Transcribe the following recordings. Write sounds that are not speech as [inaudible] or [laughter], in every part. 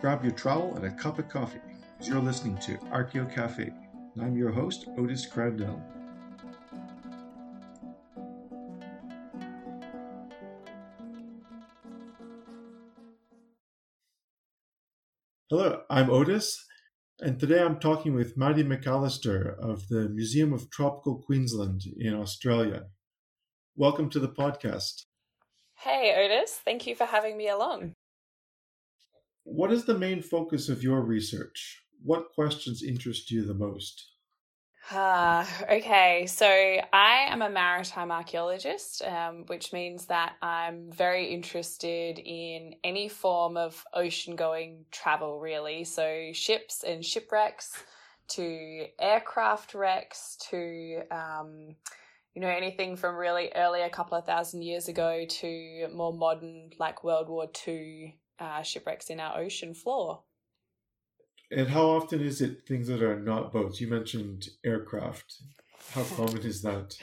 grab your trowel and a cup of coffee. You're listening to Archeo Cafe. I'm your host, Otis Crandell. Hello, I'm Otis, and today I'm talking with Maddie McAllister of the Museum of Tropical Queensland in Australia. Welcome to the podcast. Hey, Otis. Thank you for having me along. What is the main focus of your research? What questions interest you the most? Uh, okay, so I am a maritime archaeologist, um, which means that I'm very interested in any form of ocean going travel, really. So, ships and shipwrecks, to aircraft wrecks, to um, you know anything from really early, a couple of thousand years ago, to more modern, like World War II uh, shipwrecks in our ocean floor. And how often is it things that are not boats? You mentioned aircraft. How [laughs] common is that?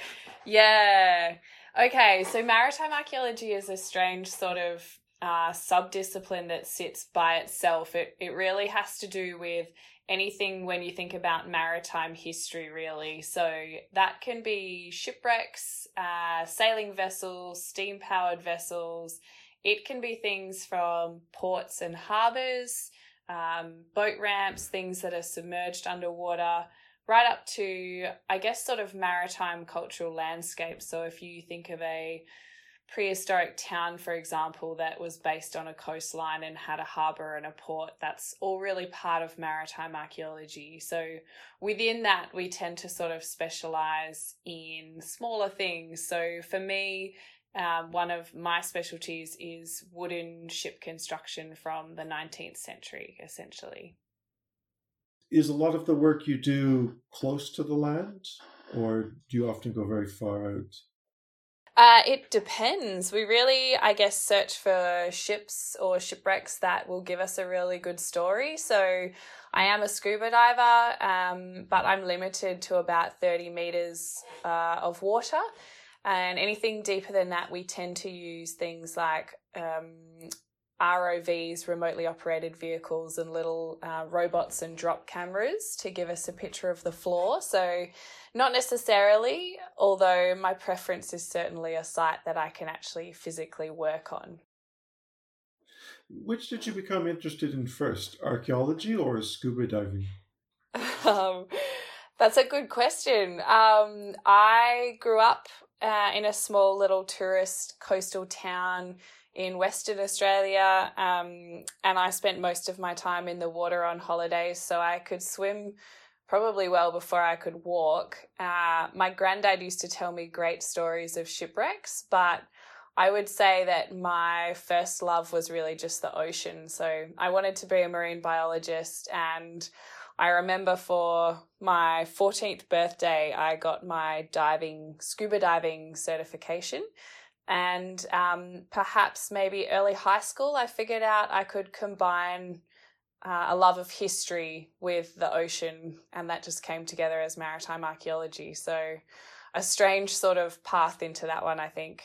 Yeah. Okay, so maritime archaeology is a strange sort of uh, subdiscipline that sits by itself. It it really has to do with anything when you think about maritime history, really. So that can be shipwrecks, uh, sailing vessels, steam powered vessels. It can be things from ports and harbors um, boat ramps, things that are submerged underwater, right up to, I guess, sort of maritime cultural landscapes. So if you think of a prehistoric town, for example, that was based on a coastline and had a harbour and a port, that's all really part of maritime archaeology. So within that, we tend to sort of specialise in smaller things. So for me, um, one of my specialties is wooden ship construction from the 19th century, essentially. Is a lot of the work you do close to the land, or do you often go very far out? Uh, it depends. We really, I guess, search for ships or shipwrecks that will give us a really good story. So, I am a scuba diver, um, but I'm limited to about 30 meters uh, of water. And anything deeper than that, we tend to use things like um, ROVs, remotely operated vehicles, and little uh, robots and drop cameras to give us a picture of the floor. So, not necessarily, although my preference is certainly a site that I can actually physically work on. Which did you become interested in first, archaeology or scuba diving? [laughs] um, that's a good question. Um, I grew up uh, in a small little tourist coastal town in Western Australia, um, and I spent most of my time in the water on holidays, so I could swim probably well before I could walk. Uh, my granddad used to tell me great stories of shipwrecks, but I would say that my first love was really just the ocean. So I wanted to be a marine biologist and I remember for my 14th birthday, I got my diving, scuba diving certification. And um, perhaps maybe early high school, I figured out I could combine uh, a love of history with the ocean, and that just came together as maritime archaeology. So, a strange sort of path into that one, I think.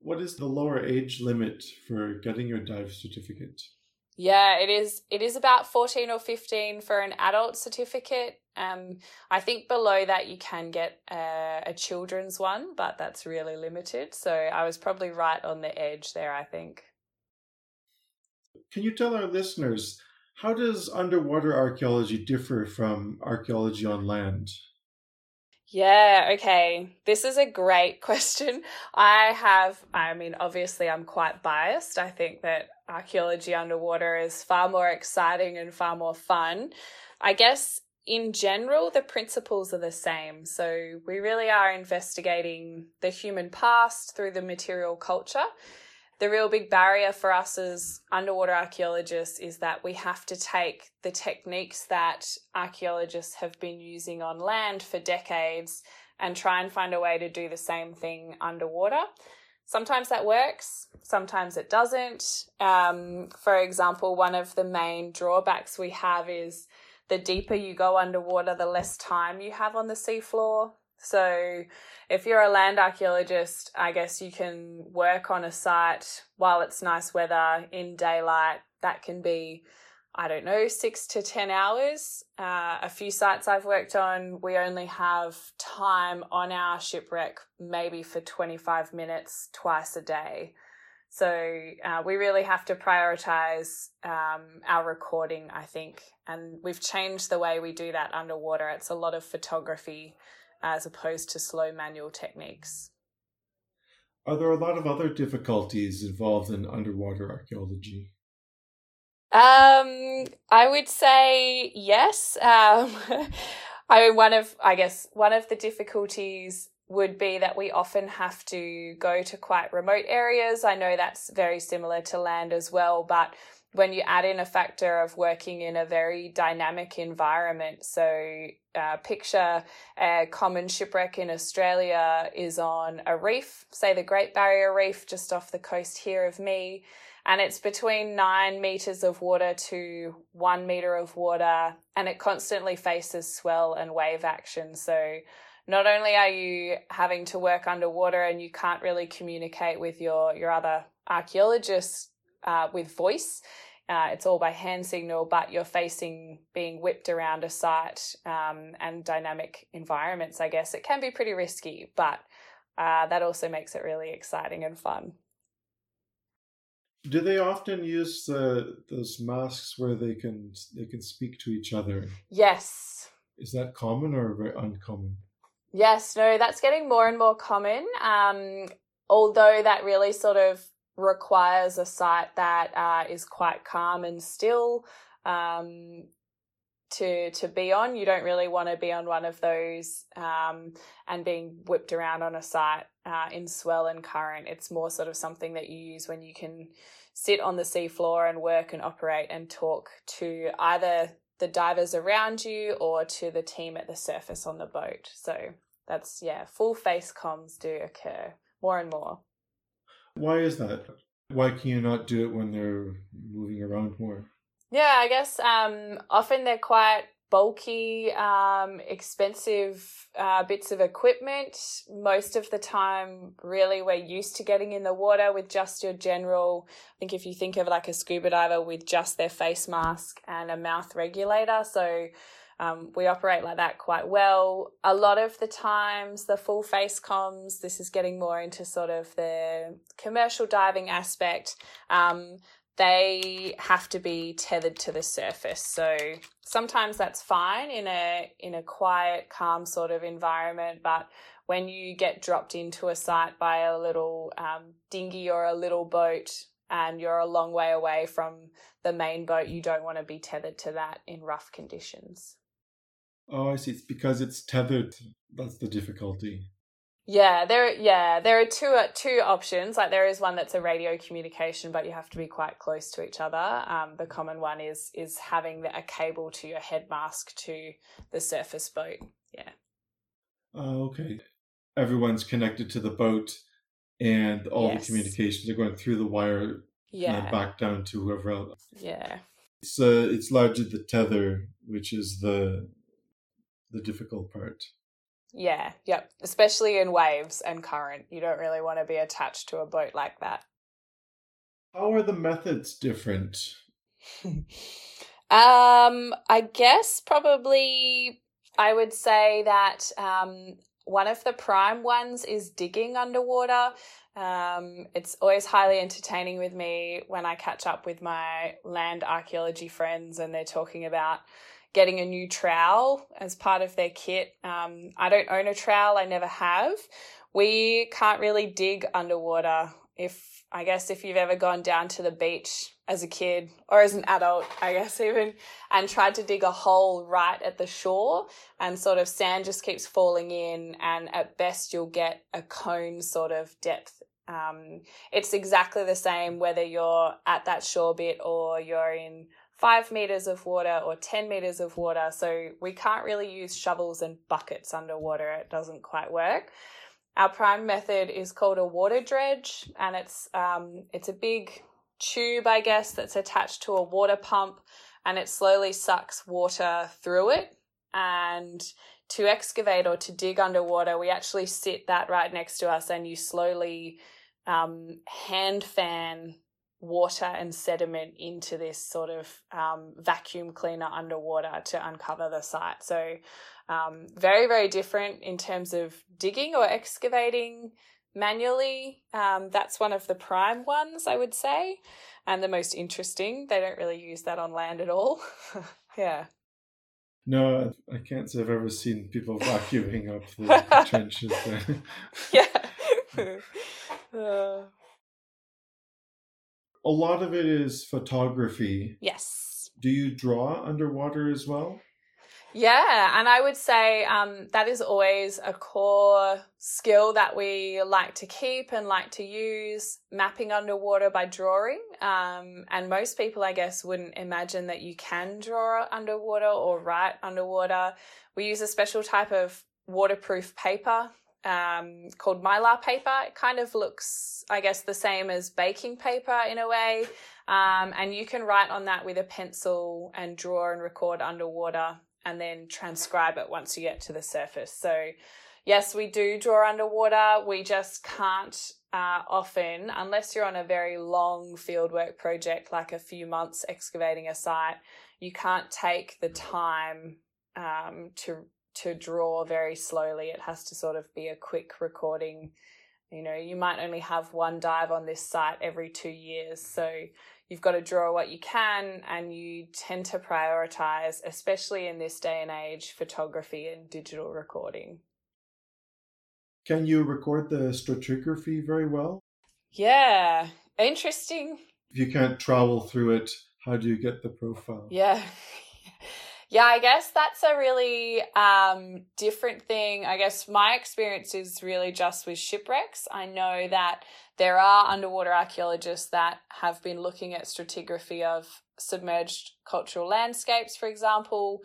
What is the lower age limit for getting your dive certificate? Yeah, it is. It is about fourteen or fifteen for an adult certificate. Um, I think below that you can get a, a children's one, but that's really limited. So I was probably right on the edge there. I think. Can you tell our listeners how does underwater archaeology differ from archaeology on land? Yeah, okay. This is a great [laughs] question. I have, I mean, obviously, I'm quite biased. I think that archaeology underwater is far more exciting and far more fun. I guess in general, the principles are the same. So we really are investigating the human past through the material culture the real big barrier for us as underwater archaeologists is that we have to take the techniques that archaeologists have been using on land for decades and try and find a way to do the same thing underwater. Sometimes that works, sometimes it doesn't. Um, for example, one of the main drawbacks we have is the deeper you go underwater, the less time you have on the seafloor. So, if you're a land archaeologist, I guess you can work on a site while it's nice weather in daylight that can be I don't know, six to 10 hours. Uh, a few sites I've worked on, we only have time on our shipwreck maybe for 25 minutes twice a day. So uh, we really have to prioritize um, our recording, I think. And we've changed the way we do that underwater. It's a lot of photography as opposed to slow manual techniques. Are there a lot of other difficulties involved in underwater archaeology? Um, I would say yes. Um, [laughs] I mean, one of, I guess, one of the difficulties would be that we often have to go to quite remote areas. I know that's very similar to land as well, but when you add in a factor of working in a very dynamic environment, so uh, picture a common shipwreck in Australia is on a reef, say the Great Barrier Reef, just off the coast here of me and it's between nine meters of water to one meter of water, and it constantly faces swell and wave action. So, not only are you having to work underwater and you can't really communicate with your, your other archaeologists uh, with voice, uh, it's all by hand signal, but you're facing being whipped around a site um, and dynamic environments, I guess. It can be pretty risky, but uh, that also makes it really exciting and fun. Do they often use the those masks where they can they can speak to each other? Yes. Is that common or very uncommon? Yes, no, that's getting more and more common. Um, although that really sort of requires a site that uh, is quite calm and still um, to to be on. You don't really want to be on one of those um, and being whipped around on a site uh, in swell and current. It's more sort of something that you use when you can sit on the seafloor and work and operate and talk to either the divers around you or to the team at the surface on the boat. So that's yeah, full face comms do occur more and more. Why is that? Why can you not do it when they're moving around more? Yeah, I guess um, often they're quite bulky, um, expensive uh, bits of equipment. Most of the time, really, we're used to getting in the water with just your general. I think if you think of like a scuba diver with just their face mask and a mouth regulator, so. Um, we operate like that quite well. A lot of the times, the full face comms, this is getting more into sort of the commercial diving aspect. Um, they have to be tethered to the surface. So sometimes that's fine in a in a quiet, calm sort of environment, but when you get dropped into a site by a little um, dinghy or a little boat and you're a long way away from the main boat, you don't want to be tethered to that in rough conditions. Oh, I see. It's because it's tethered. That's the difficulty. Yeah, there. Yeah, there are two uh, two options. Like there is one that's a radio communication, but you have to be quite close to each other. Um, the common one is is having the, a cable to your head mask to the surface boat. Yeah. Uh, okay. Everyone's connected to the boat, and all yes. the communications are going through the wire. Yeah. And back down to whoever else. Yeah. Uh, it's largely the tether, which is the the difficult part. Yeah, yep. Especially in waves and current. You don't really want to be attached to a boat like that. How are the methods different? [laughs] um, I guess probably I would say that um, one of the prime ones is digging underwater. Um, it's always highly entertaining with me when I catch up with my land archaeology friends and they're talking about getting a new trowel as part of their kit. Um, I don't own a trowel, I never have. We can't really dig underwater. If I guess if you've ever gone down to the beach as a kid or as an adult, I guess [laughs] even, and tried to dig a hole right at the shore and sort of sand just keeps falling in, and at best you'll get a cone sort of depth. Um, it's exactly the same whether you're at that shore bit or you're in five meters of water or 10 meters of water. So we can't really use shovels and buckets underwater. It doesn't quite work. Our prime method is called a water dredge, and it's um, it's a big tube, I guess, that's attached to a water pump, and it slowly sucks water through it. And to excavate or to dig underwater, we actually sit that right next to us, and you slowly um, hand fan water and sediment into this sort of um, vacuum cleaner underwater to uncover the site. So, um, very, very different in terms of digging or excavating manually. Um, that's one of the prime ones, I would say, and the most interesting. They don't really use that on land at all. [laughs] yeah. No, I can't say I've ever seen people [laughs] vacuuming up the [laughs] trenches there. yeah. uh a lot of it is photography. Yes. Do you draw underwater as well? Yeah, and I would say um, that is always a core skill that we like to keep and like to use mapping underwater by drawing. Um, and most people, I guess, wouldn't imagine that you can draw underwater or write underwater. We use a special type of waterproof paper um, called mylar paper. It kind of looks, I guess, the same as baking paper in a way. Um, and you can write on that with a pencil and draw and record underwater and then transcribe it once you get to the surface. So, yes, we do draw underwater. We just can't uh, often, unless you're on a very long fieldwork project, like a few months excavating a site, you can't take the time um, to to draw very slowly. It has to sort of be a quick recording. You know, you might only have one dive on this site every two years. So you've got to draw what you can and you tend to prioritize, especially in this day and age, photography and digital recording. Can you record the stratigraphy very well? Yeah, interesting. If you can't travel through it, how do you get the profile? Yeah, [laughs] yeah, I guess that's a really um, different thing. I guess my experience is really just with shipwrecks. I know that there are underwater archaeologists that have been looking at stratigraphy of submerged cultural landscapes, for example.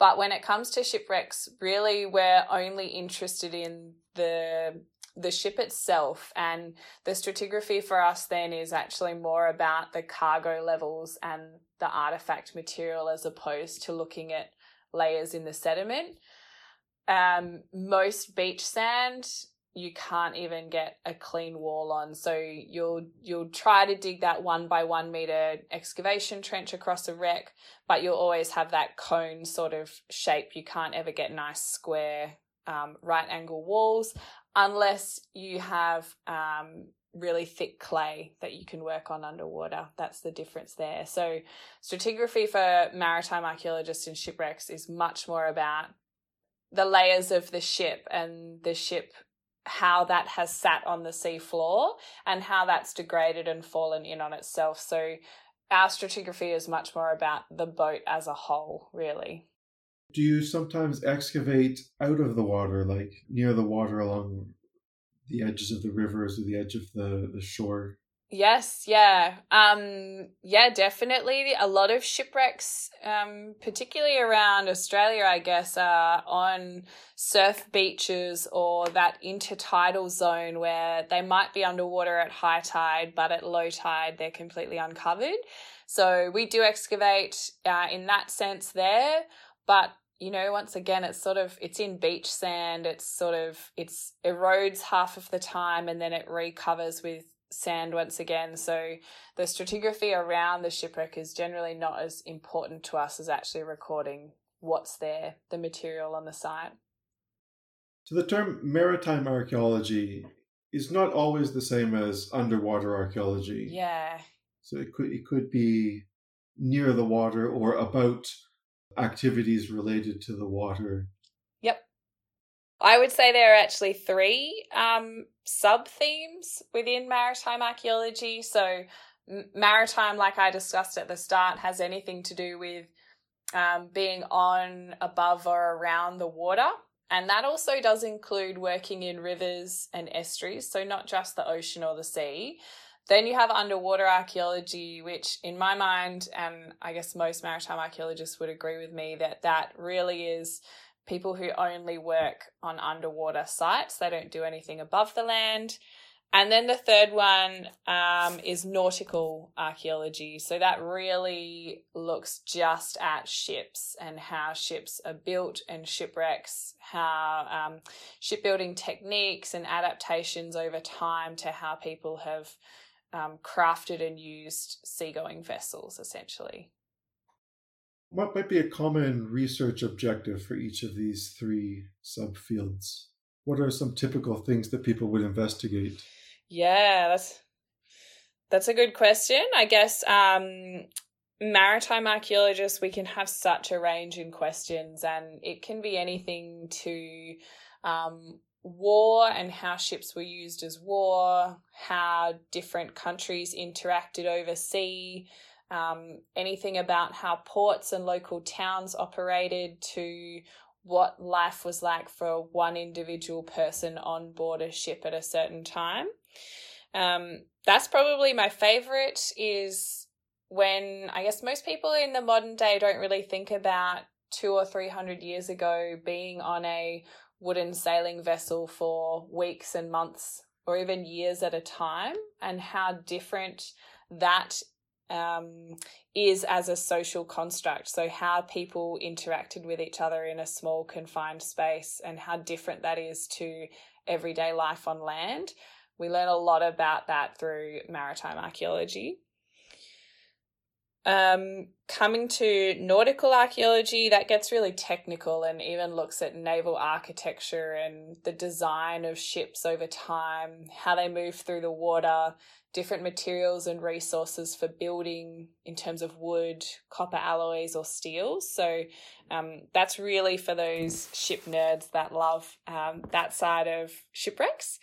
But when it comes to shipwrecks, really we're only interested in the the ship itself and the stratigraphy for us then is actually more about the cargo levels and the artifact material as opposed to looking at layers in the sediment. Um, most beach sand you can't even get a clean wall on. So you'll you'll try to dig that one by one meter excavation trench across a wreck, but you'll always have that cone sort of shape. You can't ever get nice square um, right angle walls unless you have um, really thick clay that you can work on underwater. That's the difference there. So, stratigraphy for maritime archaeologists and shipwrecks is much more about the layers of the ship and the ship how that has sat on the sea floor and how that's degraded and fallen in on itself. So our stratigraphy is much more about the boat as a whole, really. Do you sometimes excavate out of the water, like near the water along the edges of the rivers or the edge of the, the shore. Yes, yeah. Um yeah, definitely. A lot of shipwrecks, um, particularly around Australia, I guess, are on surf beaches or that intertidal zone where they might be underwater at high tide, but at low tide they're completely uncovered. So we do excavate uh, in that sense there, but you know once again it's sort of it's in beach sand it's sort of it's erodes half of the time and then it recovers with sand once again. So the stratigraphy around the shipwreck is generally not as important to us as actually recording what's there the material on the site. So the term maritime archaeology is not always the same as underwater archaeology. Yeah. So it could it could be near the water or about activities related to the water. Yep. I would say there are actually three um, sub themes within maritime archaeology. So, maritime, like I discussed at the start, has anything to do with um, being on, above, or around the water. And that also does include working in rivers and estuaries, so not just the ocean or the sea, then you have underwater archaeology, which, in my mind, and I guess most maritime archaeologists would agree with me, that that really is people who only work on underwater sites. They don't do anything above the land. And then the third one um, is nautical archaeology. So that really looks just at ships and how ships are built and shipwrecks, how um, shipbuilding techniques and adaptations over time to how people have um, crafted and used seagoing vessels, essentially. What might be a common research objective for each of these three subfields? What are some typical things that people would investigate? Yeah, that's that's a good question. I guess um, maritime archaeologists we can have such a range in questions, and it can be anything to um, war and how ships were used as war, how different countries interacted overseas, um, anything about how ports and local towns operated, to what life was like for one individual person on board a ship at a certain time. Um, that's probably my favorite is when I guess most people in the modern day don't really think about two or three hundred years ago being on a wooden sailing vessel for weeks and months or even years at a time, and how different that um, is as a social construct. So, how people interacted with each other in a small, confined space, and how different that is to everyday life on land. We learn a lot about that through maritime archaeology. Um, coming to nautical archaeology, that gets really technical and even looks at naval architecture and the design of ships over time, how they move through the water, different materials and resources for building in terms of wood, copper alloys, or steels. So um, that's really for those ship nerds that love um, that side of shipwrecks.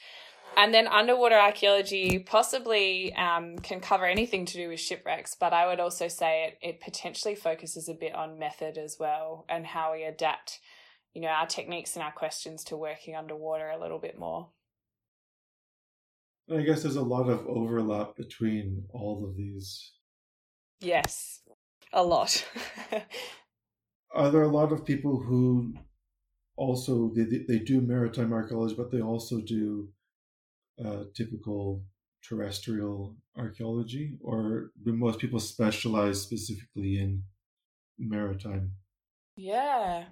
And then underwater archaeology possibly um, can cover anything to do with shipwrecks, but I would also say it, it potentially focuses a bit on method as well and how we adapt, you know, our techniques and our questions to working underwater a little bit more. I guess there's a lot of overlap between all of these. Yes, a lot. [laughs] Are there a lot of people who also they they do maritime archaeology, but they also do uh, typical terrestrial archaeology, or do most people specialize specifically in maritime? Yeah.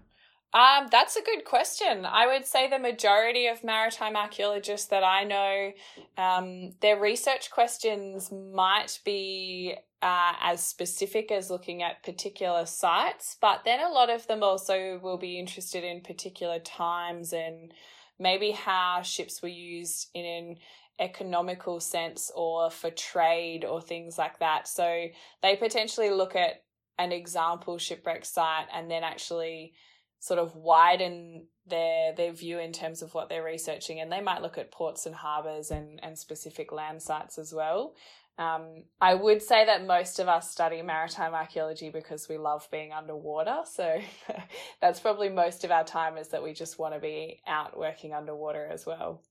Um, that's a good question. I would say the majority of maritime archaeologists that I know, um, their research questions might be uh, as specific as looking at particular sites, but then a lot of them also will be interested in particular times and maybe how ships were used in an economical sense or for trade or things like that. So they potentially look at an example shipwreck site and then actually sort of widen their their view in terms of what they're researching and they might look at ports and harbors and and specific land sites as well um, I would say that most of us study maritime archaeology because we love being underwater. So [laughs] that's probably most of our time is that we just want to be out working underwater as well.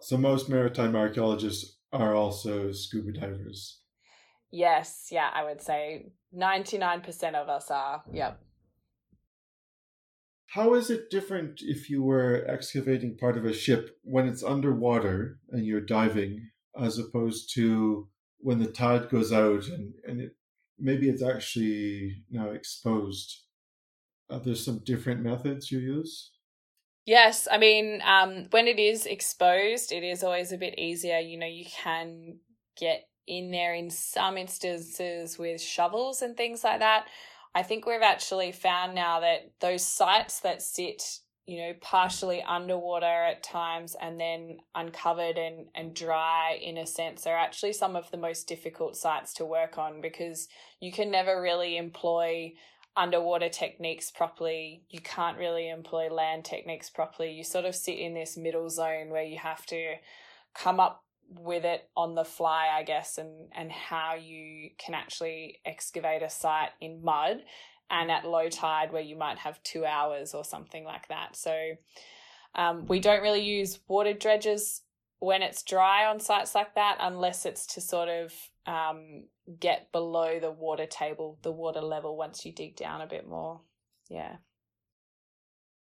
So most maritime archaeologists are also scuba divers. Yes, yeah, I would say 99% of us are. Yep. How is it different if you were excavating part of a ship when it's underwater and you're diving as opposed to when the tide goes out and, and it maybe it's actually now exposed. Are there some different methods you use. Yes, I mean, um, when it is exposed, it is always a bit easier. You know, you can get in there in some instances with shovels and things like that. I think we've actually found now that those sites that sit you know, partially underwater at times and then uncovered and, and dry in a sense are actually some of the most difficult sites to work on because you can never really employ underwater techniques properly. You can't really employ land techniques properly. You sort of sit in this middle zone where you have to come up with it on the fly, I guess, and, and how you can actually excavate a site in mud and at low tide where you might have two hours or something like that. So um, we don't really use water dredges when it's dry on sites like that unless it's to sort of um, get below the water table, the water level once you dig down a bit more. Yeah.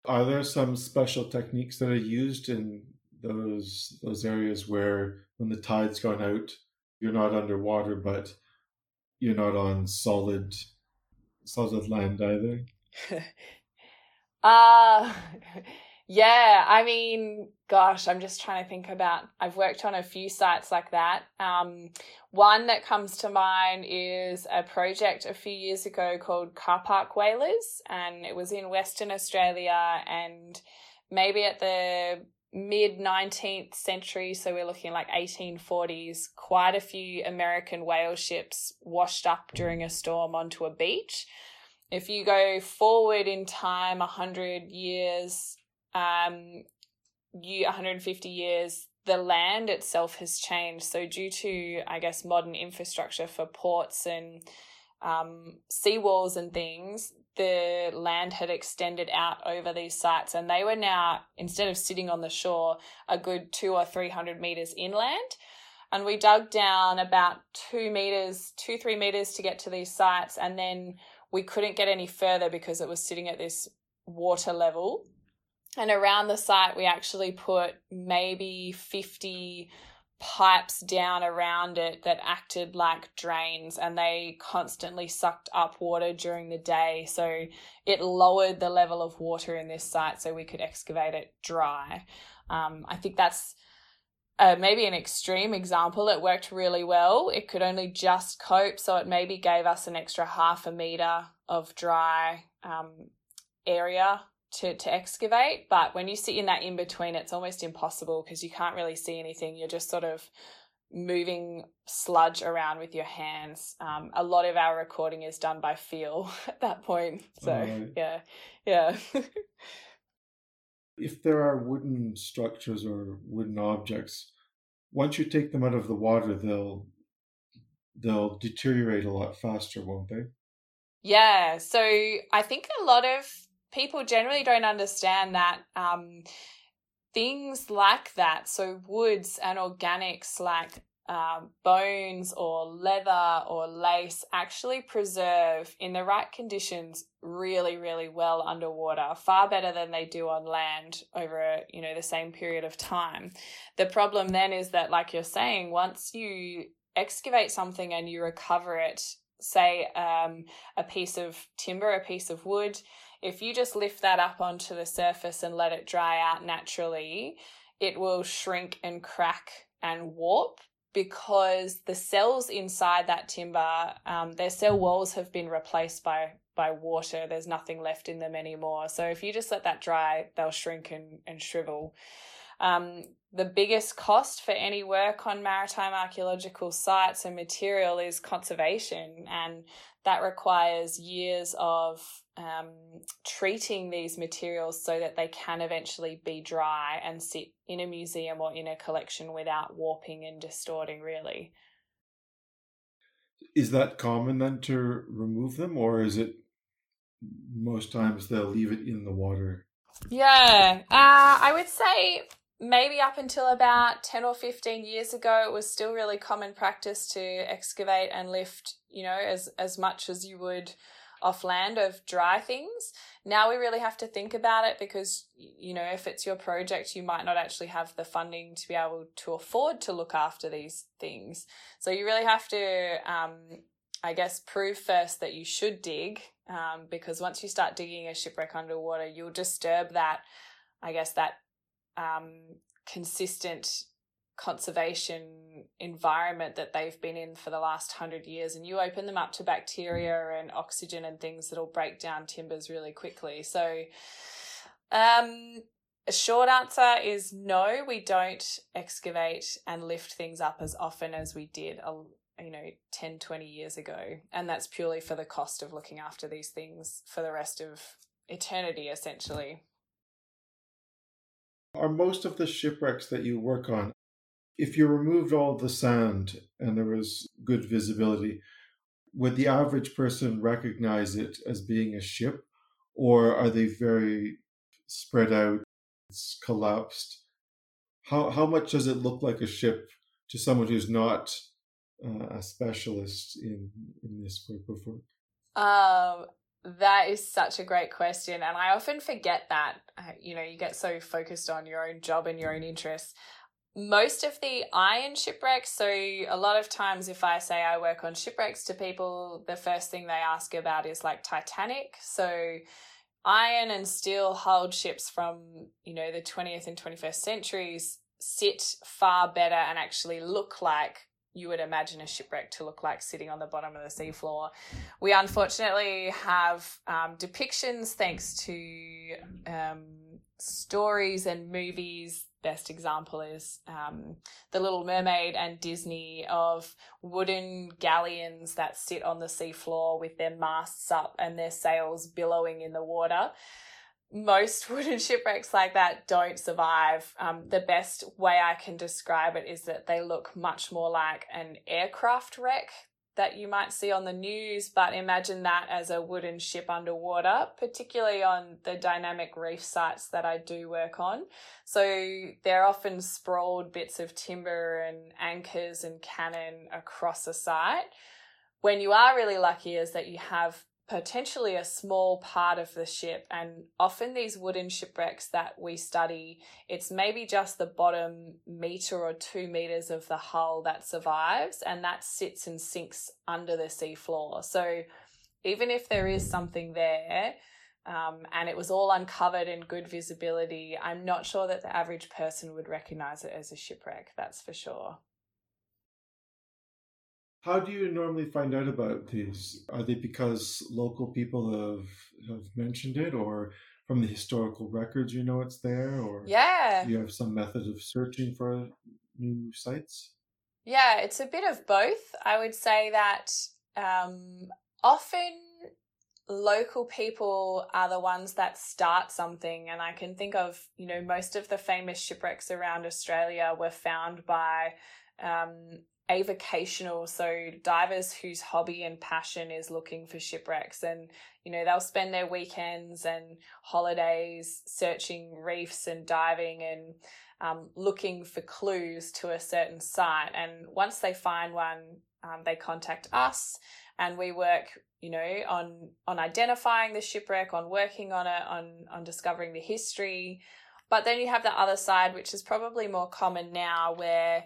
Are there some special techniques that are used in those those areas where when the tide's gone out, you're not underwater, but you're not on solid solid land either? uh [laughs] Yeah, I mean, gosh, I'm just trying to think about. I've worked on a few sites like that. Um, one that comes to mind is a project a few years ago called Car Park Whalers, and it was in Western Australia and maybe at the mid 19th century, so we're looking like 1840s, quite a few American whale ships washed up during a storm onto a beach. If you go forward in time 100 years, um, you 150 years, the land itself has changed. So due to, I guess, modern infrastructure for ports and um, seawalls and things, the land had extended out over these sites and they were now, instead of sitting on the shore, a good two or 300 meters inland. And we dug down about two meters, two, three meters to get to these sites. And then we couldn't get any further because it was sitting at this water level. And around the site, we actually put maybe 50 pipes down around it that acted like drains and they constantly sucked up water during the day. So it lowered the level of water in this site so we could excavate it dry. Um, I think that's uh, maybe an extreme example. It worked really well. It could only just cope, so it maybe gave us an extra half a meter of dry um, area to, to excavate. But when you sit in that in between, it's almost impossible because you can't really see anything. You're just sort of moving sludge around with your hands. Um, a lot of our recording is done by feel [laughs] at that point. So, right. yeah, yeah. [laughs] if there are wooden structures or wooden objects, once you take them out of the water, they'll they'll deteriorate a lot faster, won't they? Yeah. So I think a lot of people generally don't understand that um, things like that, so woods and organics like uh, bones or leather or lace actually preserve in the right conditions really really well underwater far better than they do on land over you know the same period of time. The problem then is that like you're saying once you excavate something and you recover it say um, a piece of timber a piece of wood if you just lift that up onto the surface and let it dry out naturally, it will shrink and crack and warp because the cells inside that timber, um, their cell walls have been replaced by by water. There's nothing left in them anymore. So if you just let that dry, they'll shrink and, and shrivel. Um, the biggest cost for any work on maritime archaeological sites and material is conservation, and that requires years of um, treating these materials so that they can eventually be dry and sit in a museum or in a collection without warping and distorting, really. Is that common then to remove them, or is it most times they'll leave it in the water? Yeah, uh, I would say maybe up until about 10 or 15 years ago it was still really common practice to excavate and lift you know as as much as you would off land of dry things. Now we really have to think about it because you know if it's your project you might not actually have the funding to be able to afford to look after these things. So you really have to um, i guess prove first that you should dig um, because once you start digging a shipwreck underwater you'll disturb that i guess that um, consistent conservation environment that they've been in for the last hundred years and you open them up to bacteria and oxygen and things that'll break down timbers really quickly. So um a short answer is no we don't excavate and lift things up as often as we did you know 10 20 years ago and that's purely for the cost of looking after these things for the rest of eternity essentially are most of the shipwrecks that you work on, if you removed all the sand and there was good visibility, would the average person recognize it as being a ship, or are they very spread out, it's collapsed? How how much does it look like a ship to someone who's not uh, a specialist in in this group of work? Um, that is such a great question. And I often forget that, uh, you know, you get so focused on your own job and your own interests. Most of the iron shipwrecks, so a lot of times if I say I work on shipwrecks to people, the first thing they ask about is like Titanic. So iron and steel hulled ships from, you know, the 20th and 21st centuries sit far better and actually look like you would imagine a shipwreck to look like sitting on the bottom of the seafloor. We unfortunately have um, depictions, thanks to um, stories and movies. Best example is um, The Little Mermaid and Disney of wooden galleons that sit on the seafloor with their masts up and their sails billowing in the water most [laughs] wooden shipwrecks like that don't survive. Um, the best way I can describe it is that they look much more like an aircraft wreck that you might see on the news, but imagine that as a wooden ship underwater, particularly on the dynamic reef sites that I do work on. So they're often sprawled bits of timber and anchors and cannon across a site. When you are really lucky is that you have potentially a small part of the ship and often these wooden shipwrecks that we study it's maybe just the bottom meter or two meters of the hull that survives and that sits and sinks under the seafloor. So even if there is something there um, and it was all uncovered in good visibility i'm not sure that the average person would recognize it as a shipwreck that's for sure how do you normally find out about these? Are they because local people have have mentioned it, or from the historical records you know it's there, or yeah, you have some method of searching for new sites? Yeah, it's a bit of both. I would say that um, often local people are the ones that start something and i can think of you know most of the famous shipwrecks around australia were found by um, avocational so divers whose hobby and passion is looking for shipwrecks. And you know they'll spend their weekends and holidays searching reefs and diving and um, looking for clues to a certain site. And once they find one um, they contact us and we work you know on on identifying the shipwreck on working on it on on discovering the history. But then you have the other side which is probably more common now where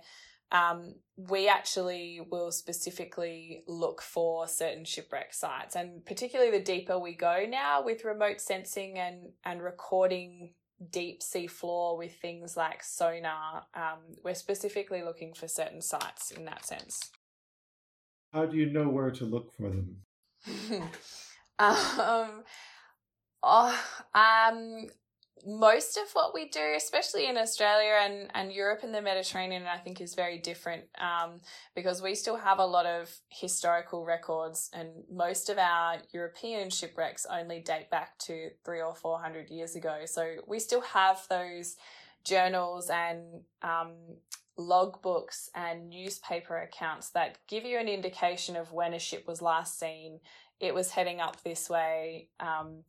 um, we actually will specifically look for certain shipwreck sites and particularly the deeper we go now with remote sensing and and recording deep sea floor with things like sonar um, we're specifically looking for certain sites in that sense. How do you know where to look for them? [laughs] Um, oh, um, most of what we do, especially in Australia and, and Europe and the Mediterranean, I think is very different um, because we still have a lot of historical records, and most of our European shipwrecks only date back to three or four hundred years ago. So we still have those journals and um, logbooks and newspaper accounts that give you an indication of when a ship was last seen. It was heading up this way. Um,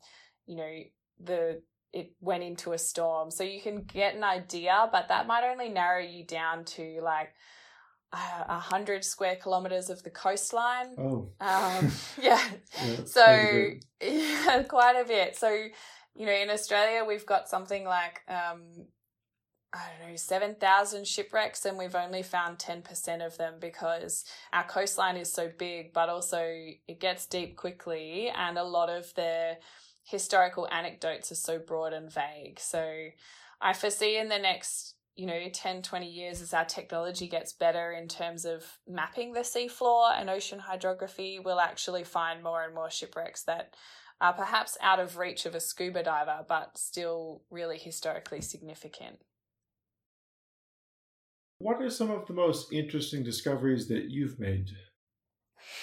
you know the it went into a storm. So you can get an idea, but that might only narrow you down to like a hundred square kilometers of the coastline. Oh, um, [laughs] [laughs] yeah. yeah so quite [laughs] yeah, quite a bit. So you know, in Australia, we've got something like um, I don't know, 7,000 shipwrecks, and we've only found 10% of them because our coastline is so big, but also it gets deep quickly, and a lot of the historical anecdotes are so broad and vague. So I foresee in the next, you know, 10, 20 years as our technology gets better in terms of mapping the seafloor and ocean hydrography, we'll actually find more and more shipwrecks that are perhaps out of reach of a scuba diver, but still really historically significant. What are some of the most interesting discoveries that you've made?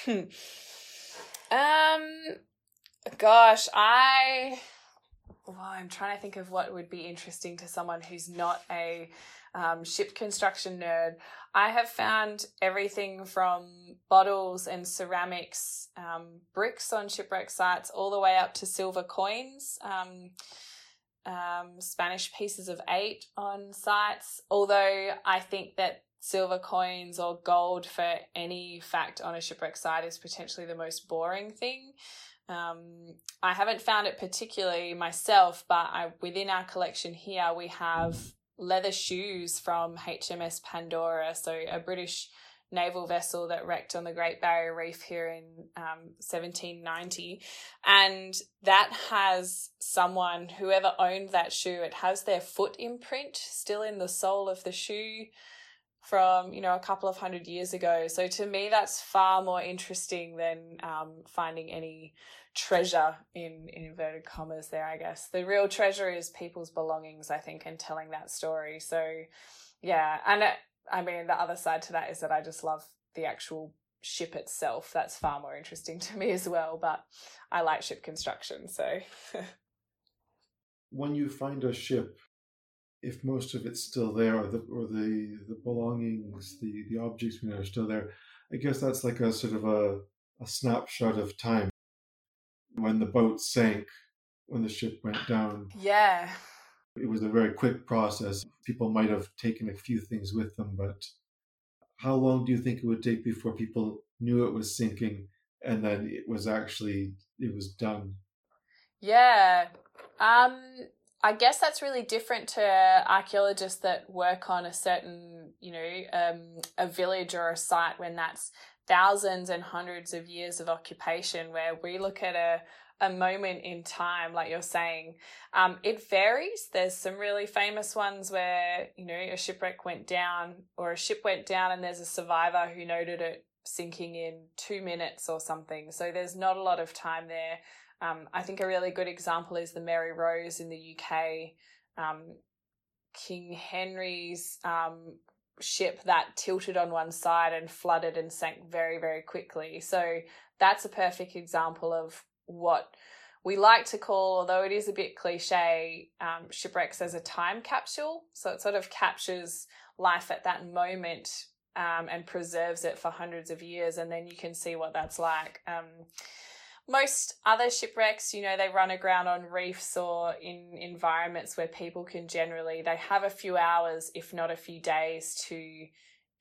[laughs] um, Gosh, I. Well, I'm trying to think of what would be interesting to someone who's not a um, ship construction nerd. I have found everything from bottles and ceramics, um, bricks on shipwreck sites, all the way up to silver coins, um, um, Spanish pieces of eight on sites. Although I think that silver coins or gold for any fact on a shipwreck site is potentially the most boring thing. Um, I haven't found it particularly myself, but I, within our collection here, we have leather shoes from HMS Pandora, so a British naval vessel that wrecked on the Great Barrier Reef here in um, 1790. And that has someone, whoever owned that shoe, it has their foot imprint still in the sole of the shoe from you know a couple of hundred years ago. So to me that's far more interesting than um, finding any treasure in, in inverted commas there i guess. The real treasure is people's belongings i think and telling that story. So yeah. And it, i mean the other side to that is that i just love the actual ship itself. That's far more interesting [laughs] to me as well but i like ship construction so. [laughs] When you find a ship if most of it's still there or the or the the belongings the the objects we know are still there i guess that's like a sort of a a snapshot of time. When the boat sank when the ship went down yeah. it was a very quick process. People might have taken a few things with them but how long do you think it would take before people knew it was sinking and then it was actually it was done? Yeah. Um I guess that's really different to archaeologists that work on a certain, you know, um, a village or a site when that's thousands and hundreds of years of occupation, where we look at a a moment in time, like you're saying. Um, it varies. There's some really famous ones where, you know, a shipwreck went down or a ship went down and there's a survivor who noted it sinking in two minutes or something. So there's not a lot of time there. Um, I think a really good example is the Mary Rose in the UK. Um, King Henry's um, ship that tilted on one side and flooded and sank very, very quickly. So that's a perfect example of what we like to call, although it is a bit cliche, um, shipwrecks as a time capsule. So it sort of captures life at that moment um, and preserves it for hundreds of years, and then you can see what that's like. Um, most other shipwrecks, you know, they run aground on reefs or in environments where people can generally, they have a few hours, if not a few days, to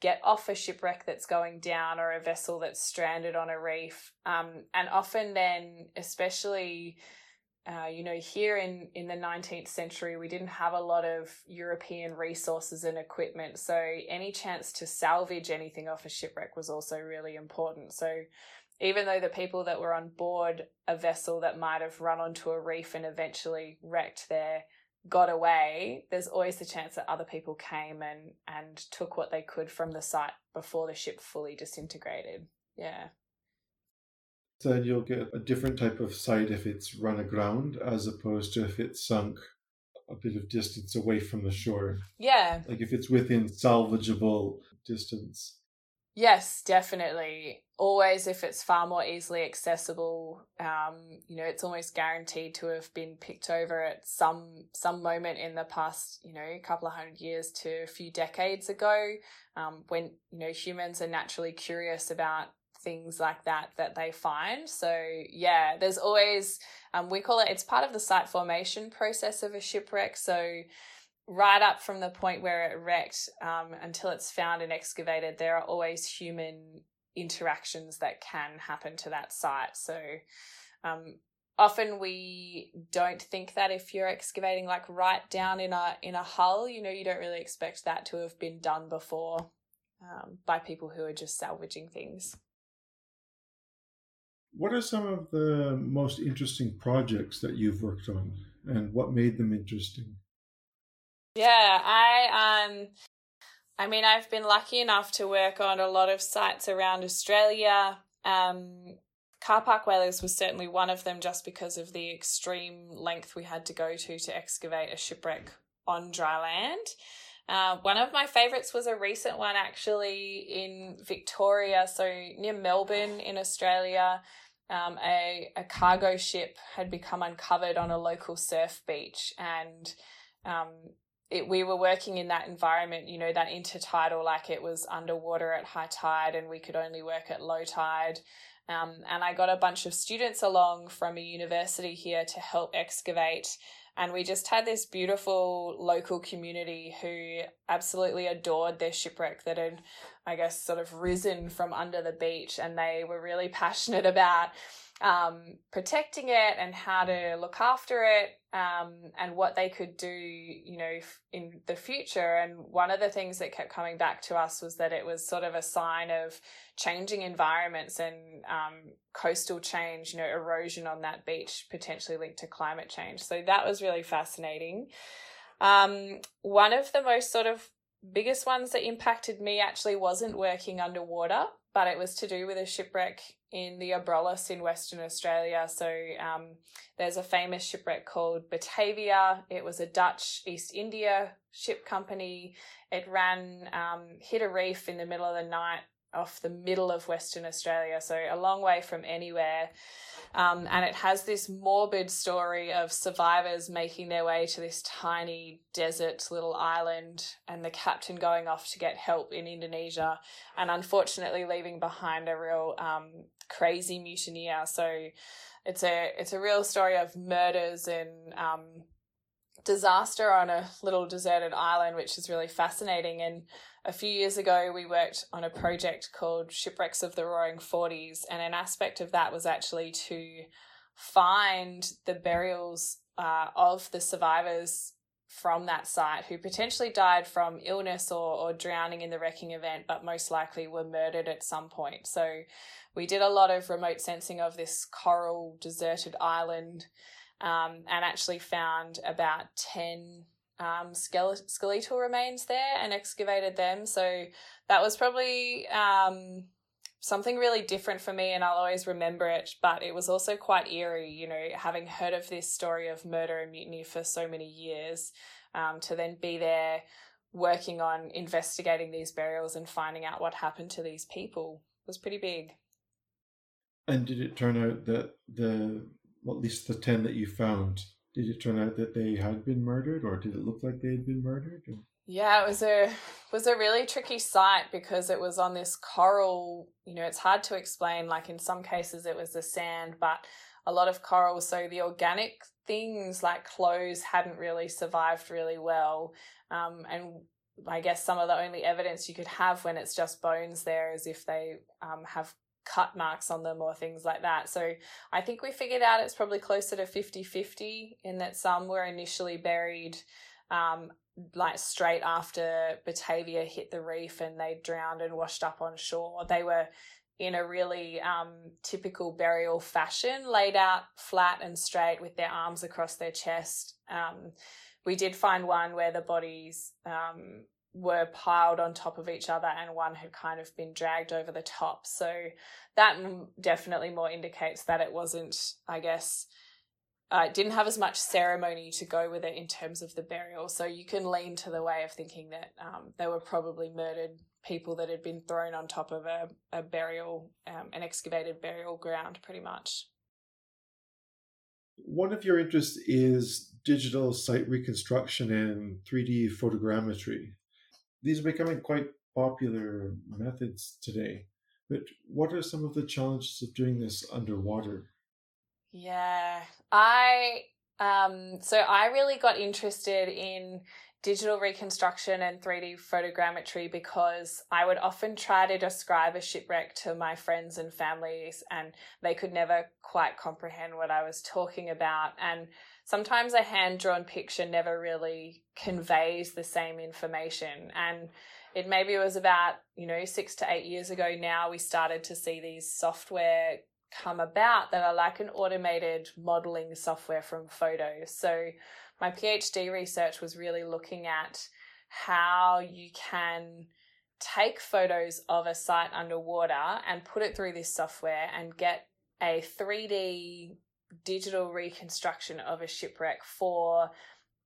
get off a shipwreck that's going down or a vessel that's stranded on a reef. Um, and often, then, especially, uh, you know, here in, in the 19th century, we didn't have a lot of European resources and equipment. So, any chance to salvage anything off a shipwreck was also really important. So, even though the people that were on board a vessel that might have run onto a reef and eventually wrecked there got away, there's always the chance that other people came and, and took what they could from the site before the ship fully disintegrated. Yeah. Then you'll get a different type of site if it's run aground as opposed to if it's sunk a bit of distance away from the shore. Yeah. Like if it's within salvageable distance. Yes, definitely. Always, if it's far more easily accessible, um, you know, it's almost guaranteed to have been picked over at some some moment in the past, you know, a couple of hundred years to a few decades ago, um, when you know humans are naturally curious about things like that that they find. So yeah, there's always um, we call it it's part of the site formation process of a shipwreck. So right up from the point where it wrecked um, until it's found and excavated, there are always human interactions that can happen to that site. So um, often we don't think that if you're excavating like right down in a in a hull, you know, you don't really expect that to have been done before um, by people who are just salvaging things. What are some of the most interesting projects that you've worked on, and what made them interesting? Yeah, I um I mean I've been lucky enough to work on a lot of sites around Australia. Um Car Park Whalers was certainly one of them just because of the extreme length we had to go to to excavate a shipwreck on dry land. Uh, one of my favorites was a recent one actually in Victoria, so near Melbourne in Australia. Um, a, a cargo ship had become uncovered on a local surf beach, and um, it, we were working in that environment, you know, that intertidal, like it was underwater at high tide and we could only work at low tide. Um, and I got a bunch of students along from a university here to help excavate. And we just had this beautiful local community who absolutely adored their shipwreck that had, I guess, sort of risen from under the beach. And they were really [laughs] passionate about um, protecting it and how to look after it um, and what they could do, you know, in the future. And one of the things that kept coming back to us was that it was sort of a sign of changing environments and um, coastal change, you know, erosion on that beach potentially linked to climate change. So that was really fascinating. Um, one of the most sort of biggest ones that impacted me actually wasn't working underwater, but it was to do with a shipwreck in the Abrolhos in Western Australia. So um, there's a famous shipwreck called Batavia. It was a Dutch East India ship company. It ran, um, hit a reef in the middle of the night off the middle of Western Australia, so a long way from anywhere. Um, and it has this morbid story of survivors making their way to this tiny desert little island and the captain going off to get help in Indonesia and unfortunately leaving behind a real um, crazy mutineer. So it's a it's a real story of murders and um, disaster on a little deserted island, which is really fascinating. And a few years ago, we worked on a project called Shipwrecks of the Roaring Forties, and an aspect of that was actually to find the burials uh, of the survivors from that site who potentially died from illness or, or drowning in the wrecking event, but most likely were murdered at some point. So we did a lot of remote sensing of this coral deserted island um, and actually found about 10 um, skeletal remains there and excavated them. So that was probably um, something really different for me, and I'll always remember it. But it was also quite eerie, you know, having heard of this story of murder and mutiny for so many years, um, to then be there working on investigating these burials and finding out what happened to these people was pretty big. And did it turn out that the well, at least the ten that you found, did it turn out that they had been murdered, or did it look like they had been murdered? Yeah, it was a was a really tricky site because it was on this coral. You know, it's hard to explain. Like in some cases, it was the sand, but a lot of coral. So the organic things like clothes hadn't really survived really well, um, and I guess some of the only evidence you could have when it's just bones there is if they um, have cut marks on them or things like that. So I think we figured out it's probably closer to 50 50 in that some were initially buried um, like straight after Batavia hit the reef and they drowned and washed up on shore. They were in a really um, typical burial fashion, laid out flat and straight with their arms across their chest. Um, we did find one where the bodies um, were piled on top of each other and one had kind of been dragged over the top. So that definitely more indicates that it wasn't, I guess, uh, didn't have as much ceremony to go with it in terms of the burial. So you can lean to the way of thinking that um, they were probably murdered people that had been thrown on top of a, a burial, um, an excavated burial ground, pretty much. One of your interests is digital site reconstruction and 3D photogrammetry these are becoming quite popular methods today. But what are some of the challenges of doing this underwater? Yeah, I um so I really got interested in digital reconstruction and 3D photogrammetry because I would often try to describe a shipwreck to my friends and families and they could never quite comprehend what I was talking about and sometimes a hand drawn picture never really conveys the same information. And it maybe was about, you know, six to eight years ago now, we started to see these software come about that are like an automated modeling software from photos. So my PhD research was really looking at how you can take photos of a site underwater and put it through this software and get a 3D digital reconstruction of a shipwreck for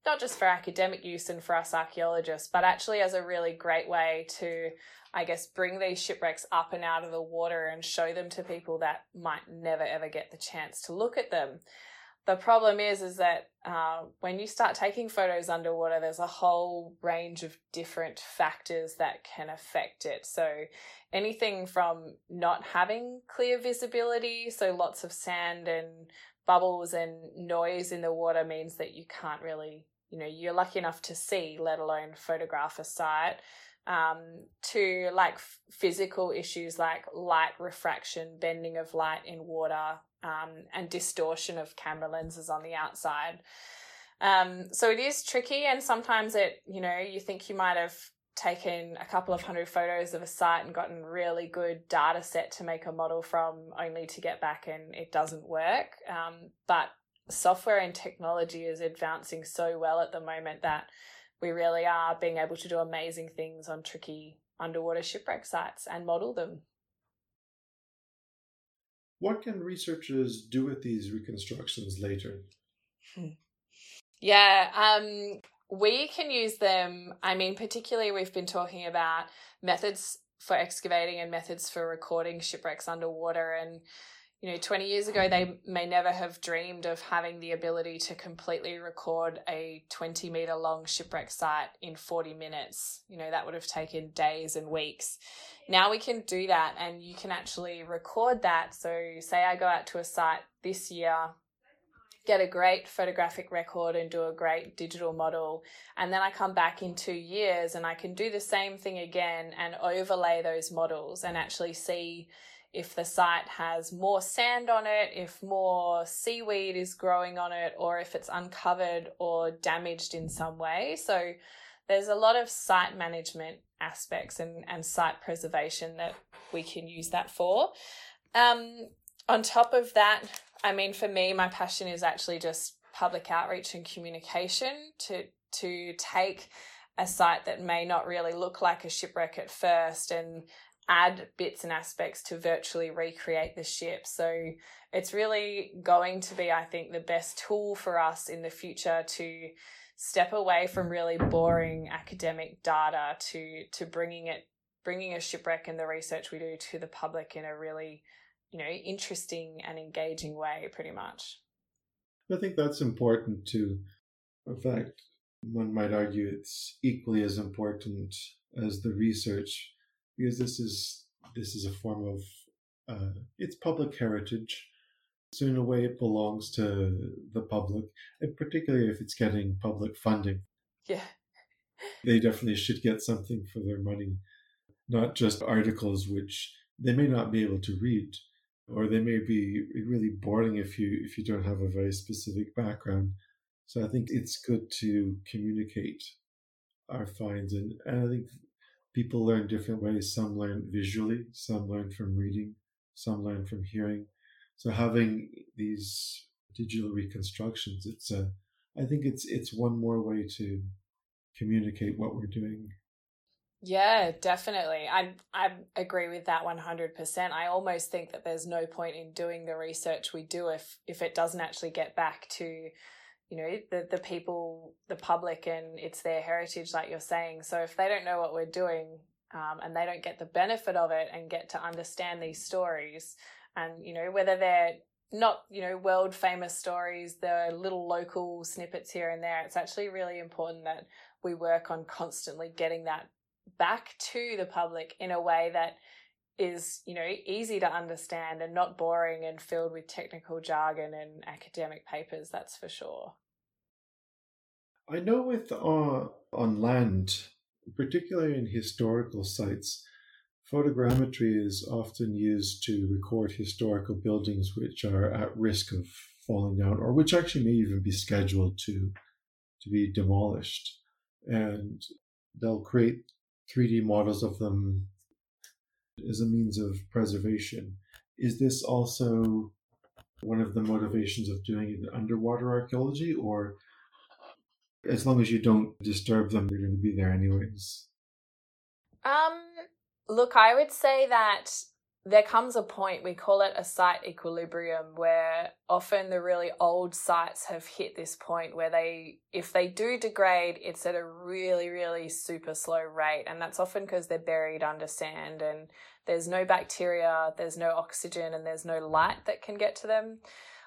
not just for academic use and for us archaeologists, but actually as a really great way to, I guess, bring these shipwrecks up and out of the water and show them to people that might never ever get the chance to look at them. The problem is, is that uh, when you start taking photos underwater, there's a whole range of different factors that can affect it. So anything from not having clear visibility, so lots of sand and bubbles and noise in the water means that you can't really, you know, you're lucky enough to see, let alone photograph a site. um, to like physical issues like light refraction, bending of light in water, um, and distortion of camera lenses on the outside. Um, so it is tricky, and sometimes it, you know, you think you might have taken a couple of hundred photos of a site and gotten really good data set to make a model from only to get back and it doesn't work. Um, but software and technology is advancing so well at the moment that we really are being able to do amazing things on tricky underwater shipwreck sites and model them. What can researchers do with these reconstructions later? [laughs] Yeah, um, we can use them. I mean, particularly, we've been talking about methods for excavating and methods for recording shipwrecks underwater. And, you know, 20 years ago, they may never have dreamed of having the ability to completely record a 20 meter long shipwreck site in 40 minutes. You know, that would have taken days and weeks. Now we can do that, and you can actually record that. So, say I go out to a site this year get a great photographic record and do a great digital model. And then I come back in two years and I can do the same thing again and overlay those models and actually see if the site has more sand on it, if more seaweed is growing on it, or if it's uncovered or damaged in some way. So there's a lot of site management aspects and, and site preservation that we can use that for. Um, on top of that, I mean, for me, my passion is actually just public outreach and communication to to take a site that may not really look like a shipwreck at first and add bits and aspects to virtually recreate the ship. So it's really going to be, I think, the best tool for us in the future to step away from really boring academic data to to bringing it bringing a shipwreck and the research we do to the public in a really you know, interesting and engaging way, pretty much. I think that's important too. In fact, one might argue it's equally as important as the research because this is this is a form of uh, it's public heritage. So in a way, it belongs to the public, and particularly if it's getting public funding. Yeah, [laughs] they definitely should get something for their money, not just articles which they may not be able to read or they may be really boring if you if you don't have a very specific background. So I think it's good to communicate our finds, and, and I think people learn different ways. Some learn visually, some learn from reading, some learn from hearing. So having these digital reconstructions, it's a I think it's it's one more way to communicate what we're doing yeah, definitely. I I agree with that 100%. I almost think that there's no point in doing the research we do if if it doesn't actually get back to you know the the people the public and it's their heritage like you're saying so if they don't know what we're doing um, and they don't get the benefit of it and get to understand these stories and you know whether they're not you know world famous stories the little local snippets here and there it's actually really important that we work on constantly getting that back to the public in a way that is you know easy to understand and not boring and filled with technical jargon and academic papers that's for sure. I know with uh, on land particularly in historical sites photogrammetry is often used to record historical buildings which are at risk of falling down or which actually may even be scheduled to to be demolished. And they'll create 3D models of them as a means of preservation. Is this also one of the motivations of doing underwater archaeology, or as long as you don't disturb them, they're going to be there anyways? Um, look, I would say that there comes a point, we call it a site equilibrium, where often the really old sites have hit this point where they, if they do degrade, it's at a really, really super slow rate. And that's often because they're buried under sand and there's no bacteria, there's no oxygen, and there's no light that can get to them.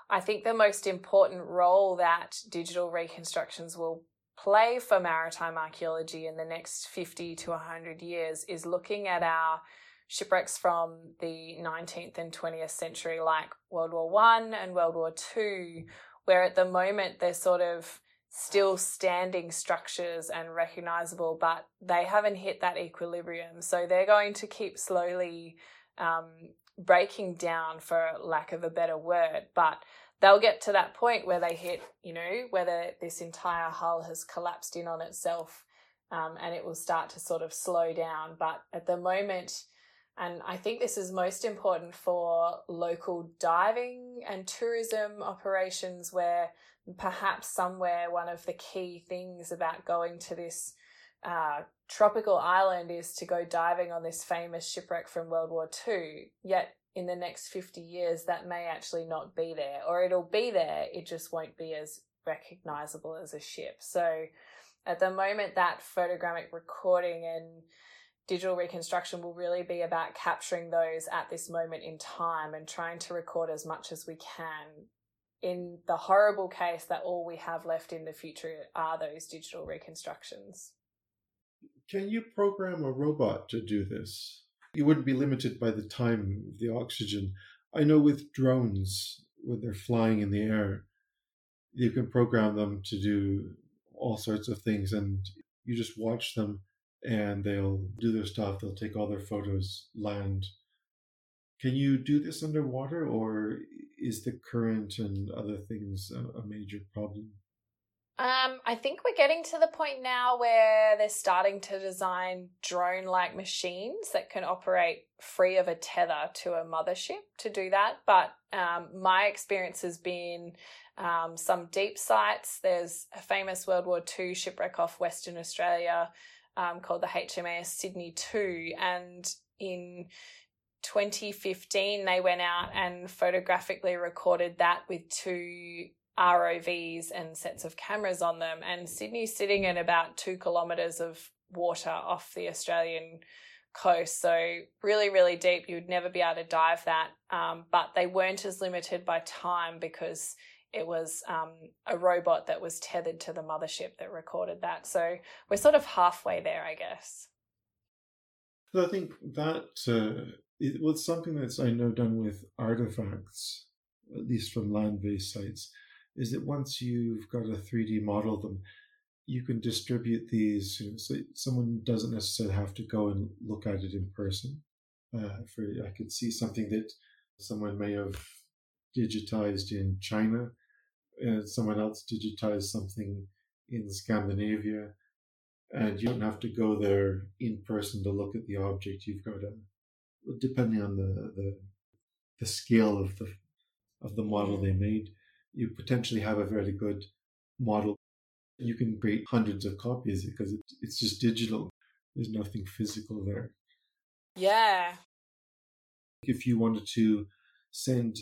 I think the most important role that digital reconstructions will play for maritime archaeology in the next 50 to 100 years is looking at our shipwrecks from the 19th and 20th century, like World War One and World War Two, where at the moment they're sort of still standing structures and recognizable, but they haven't hit that equilibrium. So they're going to keep slowly um, breaking down, for lack of a better word. But they'll get to that point where they hit, you know, whether this entire hull has collapsed in on itself um, and it will start to sort of slow down. But at the moment, and I think this is most important for local diving and tourism operations where perhaps somewhere one of the key things about going to this uh, tropical island is to go diving on this famous shipwreck from World War II. Yet in the next 50 years, that may actually not be there, or it'll be there, it just won't be as recognizable as a ship. So at the moment, that photogrammic recording and digital reconstruction will really be about capturing those at this moment in time and trying to record as much as we can in the horrible case that all we have left in the future are those digital reconstructions. Can you program a robot to do this? You wouldn't be limited by the time of the oxygen. I know with drones, when they're flying in the air, you can program them to do all sorts of things and you just watch them and they'll do their stuff. They'll take all their photos, land. Can you do this underwater or is the current and other things a, major problem? Um, I think we're getting to the point now where they're starting to design drone like machines that can operate free of a tether to a mothership to do that. But um, my experience has been um, some deep sites. There's a famous World War II shipwreck off Western Australia um, called the HMAS Sydney 2. And in 2015, they went out and photographically recorded that with two ROVs and sets of cameras on them. And Sydney's sitting at about two kilometres of water off the Australian coast. So, really, really deep. You'd never be able to dive that. Um, but they weren't as limited by time because it was um, a robot that was tethered to the mothership that recorded that. So, we're sort of halfway there, I guess. I think that uh, it was something that's I know done with artifacts, at least from land-based sites, is that once you've got a 3D model of them, you can distribute these. You know, so someone doesn't necessarily have to go and look at it in person. Uh, for I could see something that someone may have digitized in China, and someone else digitized something in Scandinavia, and you don't have to go there in person to look at the object. You've got a depending on the the, the scale of the of the model they made, you potentially have a very good model. You can create hundreds of copies because it, it's just digital. There's nothing physical there. Yeah. If you wanted to send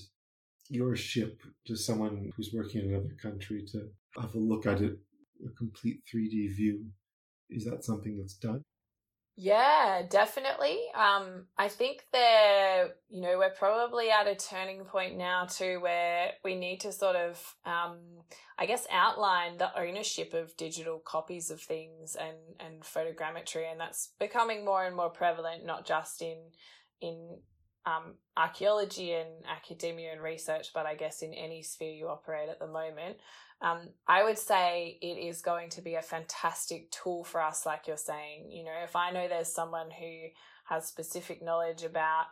your ship to someone who's working in another country to have a look at it, a complete 3D view, is that something that's done? Yeah, definitely. Um, I think that, you know, we're probably at a turning point now too where we need to sort of, um, I guess, outline the ownership of digital copies of things and, and photogrammetry. And that's becoming more and more prevalent, not just in, in, um, archaeology and academia and research, but I guess in any sphere you operate at the moment. Um, I would say it is going to be a fantastic tool for us, like you're saying. You know, if I know there's someone who has specific knowledge about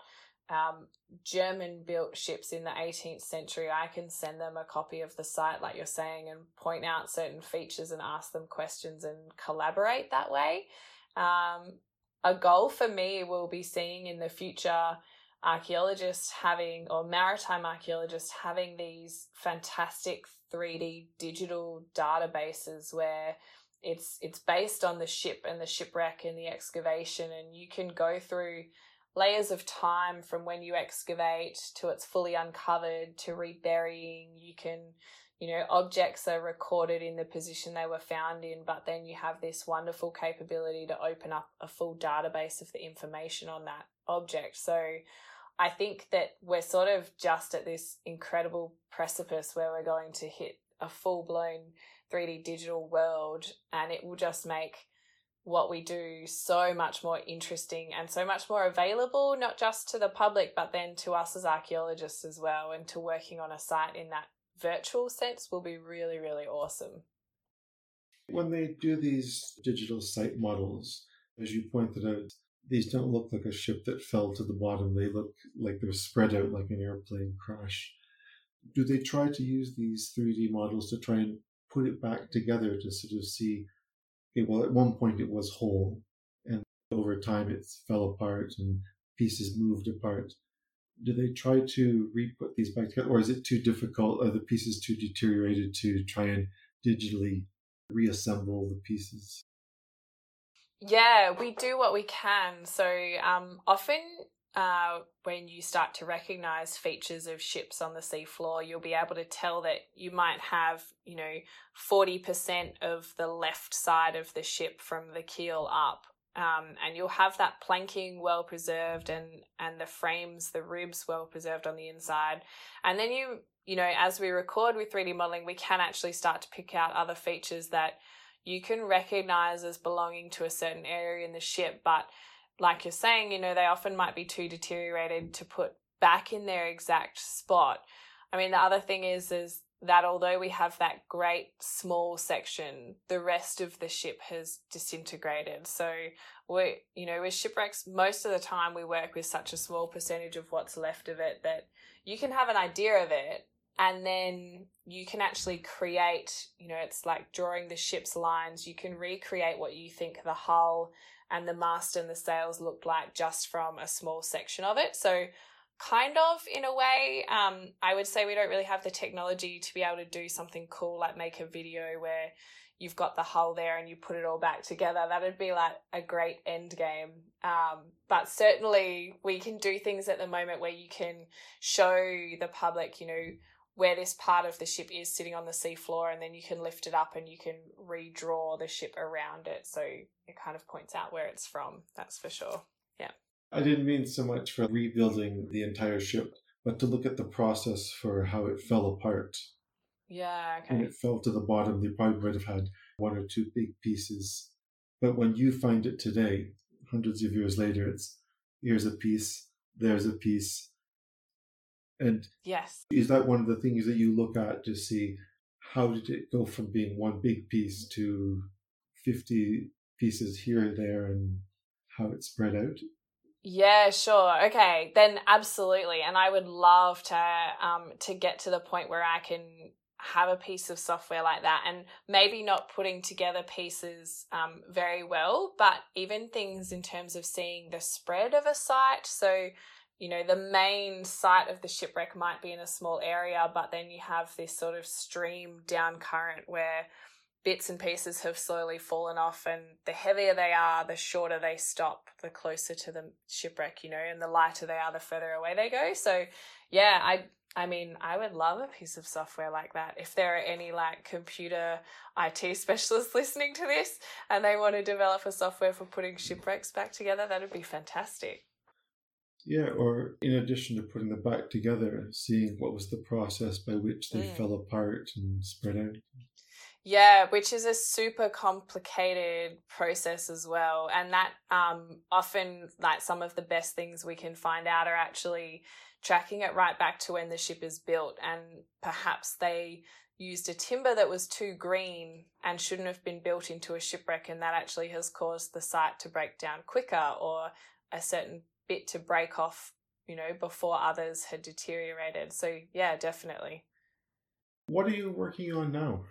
um, German built ships in the 18th century, I can send them a copy of the site, like you're saying, and point out certain features and ask them questions and collaborate that way. Um, a goal for me will be seeing in the future archaeologists having, or maritime archaeologists having these fantastic 3D digital databases where it's it's based on the ship and the shipwreck and the excavation and you can go through layers of time from when you excavate to it's fully uncovered to reburying. You can you know objects are recorded in the position they were found in but then you have this wonderful capability to open up a full database of the information on that object. So I think that we're sort of just at this incredible precipice where we're going to hit a full blown 3D digital world and it will just make what we do so much more interesting and so much more available, not just to the public, but then to us as archaeologists as well. And to working on a site in that virtual sense will be really, really awesome. When they do these digital site models, as you pointed out, these don't look like a ship that fell to the bottom. They look like they're spread out like an airplane crash. Do they try to use these 3D models to try and put it back together to sort of see, okay, well, at one point it was whole, and over time it fell apart and pieces moved apart. Do they try to re-put these back together, or is it too difficult? Are the pieces too deteriorated to try and digitally reassemble the pieces? Yeah, we do what we can. So um, often uh, when you start to recognize features of ships on the seafloor, you'll be able to tell that you might have, you know, 40% of the left side of the ship from the keel up. Um, and you'll have that planking well preserved and, and the frames, the ribs well preserved on the inside. And then you, you know, as we record with 3D modeling, we can actually start to pick out other features that you can recognize as belonging to a certain area in the ship, but like you're saying, you know, they often might be too deteriorated to put back in their exact spot. I mean, the other thing is is that although we have that great small section, the rest of the ship has disintegrated. So we, you know, with shipwrecks, most of the time we work with such a small percentage of what's left of it that you can have an idea of it, and then you can actually create. You know, it's like drawing the ship's lines. You can recreate what you think the hull and the mast and the sails looked like just from a small section of it. So, kind of in a way, um, I would say we don't really have the technology to be able to do something cool like make a video where you've got the hull there and you put it all back together. That'd be like a great end game. Um, but certainly, we can do things at the moment where you can show the public, you know, where this part of the ship is sitting on the seafloor, and then you can lift it up and you can redraw the ship around it. So it kind of points out where it's from, that's for sure. Yeah. I didn't mean so much for rebuilding the entire ship, but to look at the process for how it fell apart. Yeah, okay. When it fell to the bottom, they probably would have had one or two big pieces. But when you find it today, hundreds of years later, it's here's a piece, there's a piece, and yes, is that one of the things that you look at to see how did it go from being one big piece to 50 pieces here and there and how it spread out? Yeah, sure. Okay, then absolutely. And I would love to um to get to the point where I can have a piece of software like that and maybe not putting together pieces um, very well, but even things in terms of seeing the spread of a site. So you know, the main site of the shipwreck might be in a small area, but then you have this sort of stream down current where bits and pieces have slowly fallen off and the heavier they are the shorter they stop the closer to the shipwreck you know and the lighter they are the further away they go. So yeah i i mean i would love a piece of software like that. If there are any like computer it specialists [laughs] listening to this and they want to develop a software for putting shipwrecks back together that would be fantastic yeah, or in addition to putting them back together, seeing what was the process by which they mm. fell apart and spread out. Yeah, which is a super complicated process as well. And that um, often, like some of the best things we can find out are actually tracking it right back to when the ship is built. And perhaps they used a timber that was too green and shouldn't have been built into a shipwreck. And that actually has caused the site to break down quicker or a certain bit to break off, you know, before others had deteriorated. So, yeah, definitely. What are you working on now?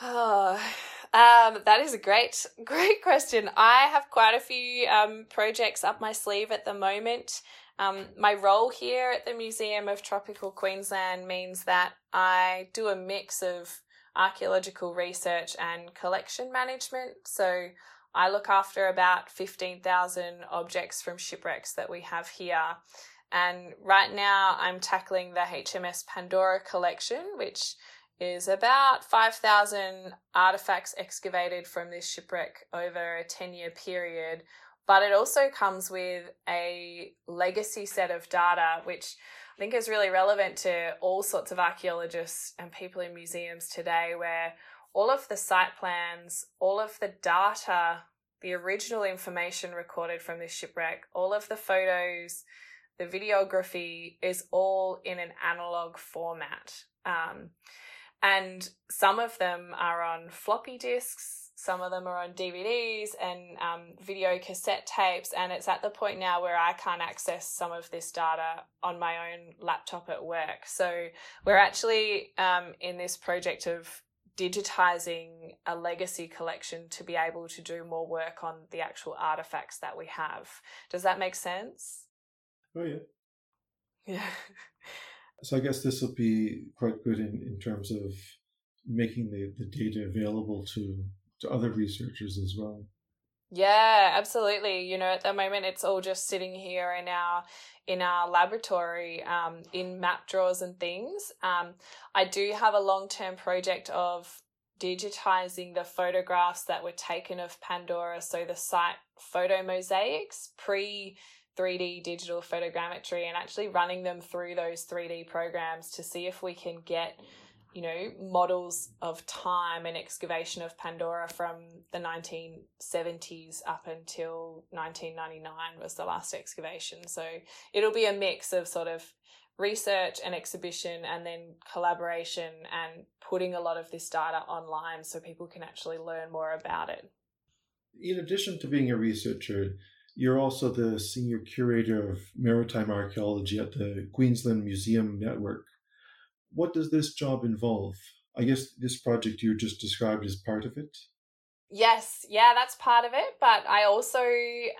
Oh, [sighs] um, that is a great, [laughs] great question. I have quite a few um, projects up my sleeve at the moment. Um, my role here at the Museum of Tropical Queensland means that I do a mix of archaeological research and collection management. So I look after about 15,000 objects from shipwrecks that we have here. And right now I'm tackling the HMS Pandora collection, which is about 5,000 artifacts excavated from this shipwreck over a 10 year period. But it also comes with a legacy set of data, which I think is really relevant to all sorts of archaeologists and people in museums today, where all of the site plans, all of the data, the original information recorded from this shipwreck, all of the photos, the videography is all in an analog format. Um, and some of them are on floppy disks, some of them are on DVDs and um, video cassette tapes. And it's at the point now where I can't access some of this data on my own laptop at work. So we're actually um, in this project of digitizing a legacy collection to be able to do more work on the actual artifacts that we have. Does that make sense? Oh, yeah. Yeah. so I guess this will be quite good in, in terms of making the, the data available to, to other researchers as well. Yeah, absolutely. You know, at the moment it's all just sitting here in our in our laboratory um, in map drawers and things. Um, I do have a long term project of digitizing the photographs that were taken of Pandora, so the site photo mosaics pre 3D digital photogrammetry, and actually running them through those 3D programs to see if we can get you know, models of time and excavation of Pandora from the 1970s up until 1999 was the last excavation. So it'll be a mix of sort of research and exhibition and then collaboration and putting a lot of this data online so people can actually learn more about it. In addition to being a researcher, you're also the senior curator of maritime archaeology at the Queensland Museum Network what does this job involve? I guess this project you just described is part of it. Yes, yeah, that's part of it. But I also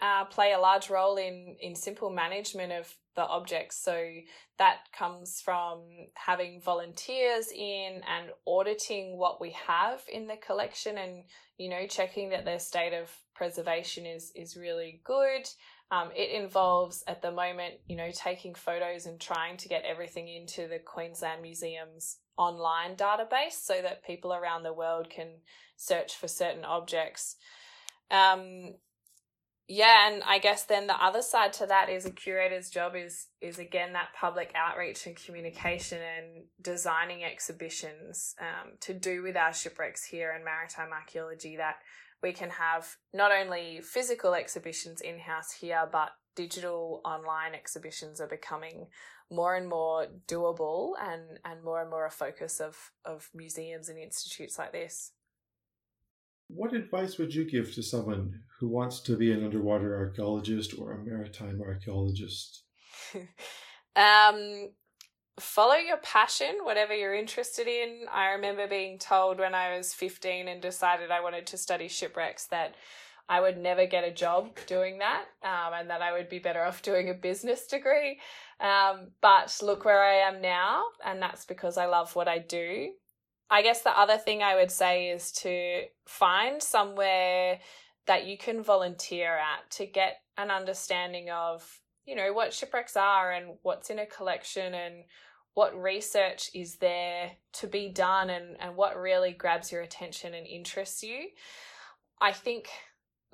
uh, play a large role in in simple management of the objects. So that comes from having volunteers in and auditing what we have in the collection, and you know checking that their state of preservation is is really good. Um, it involves at the moment, you know, taking photos and trying to get everything into the Queensland Museum's online database so that people around the world can search for certain objects. Um, yeah, and I guess then the other side to that is a curator's job is is again that public outreach and communication and designing exhibitions um, to do with our shipwrecks here and maritime archaeology that we can have not only physical exhibitions in house here, but digital online exhibitions are becoming more and more doable and, and more and more a focus of, of museums and institutes like this. What advice would you give to someone who wants to be an underwater archaeologist or a maritime archaeologist? [laughs] um, follow your passion, whatever you're interested in. I remember being told when I was 15 and decided I wanted to study shipwrecks that I would never get a job doing that um, and that I would be better off doing a business degree. Um, but look where I am now, and that's because I love what I do. I guess the other thing I would say is to find somewhere that you can volunteer at to get an understanding of you know what shipwrecks are and what's in a collection and what research is there to be done and, and what really grabs your attention and interests you. I think